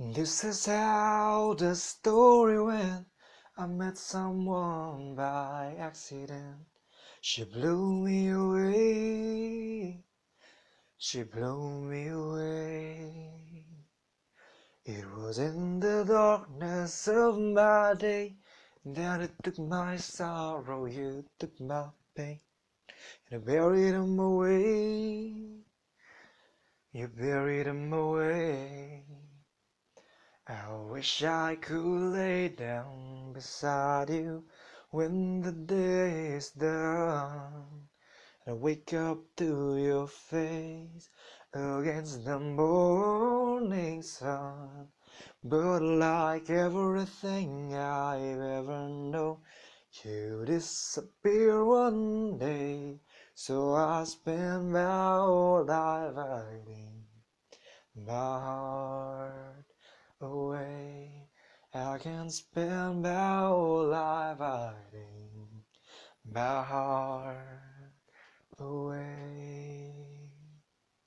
This is how the story went. I met someone by accident. She blew me away. She blew me away. It was in the darkness of my day that it took my sorrow, you took my pain, and you buried them away. You buried them away. Wish I could lay down beside you when the day is done and wake up to your face against the morning sun. But like everything I've ever known, you disappear one day. So I spend my whole life hiding my heart away. I can spend my whole life hiding my heart away.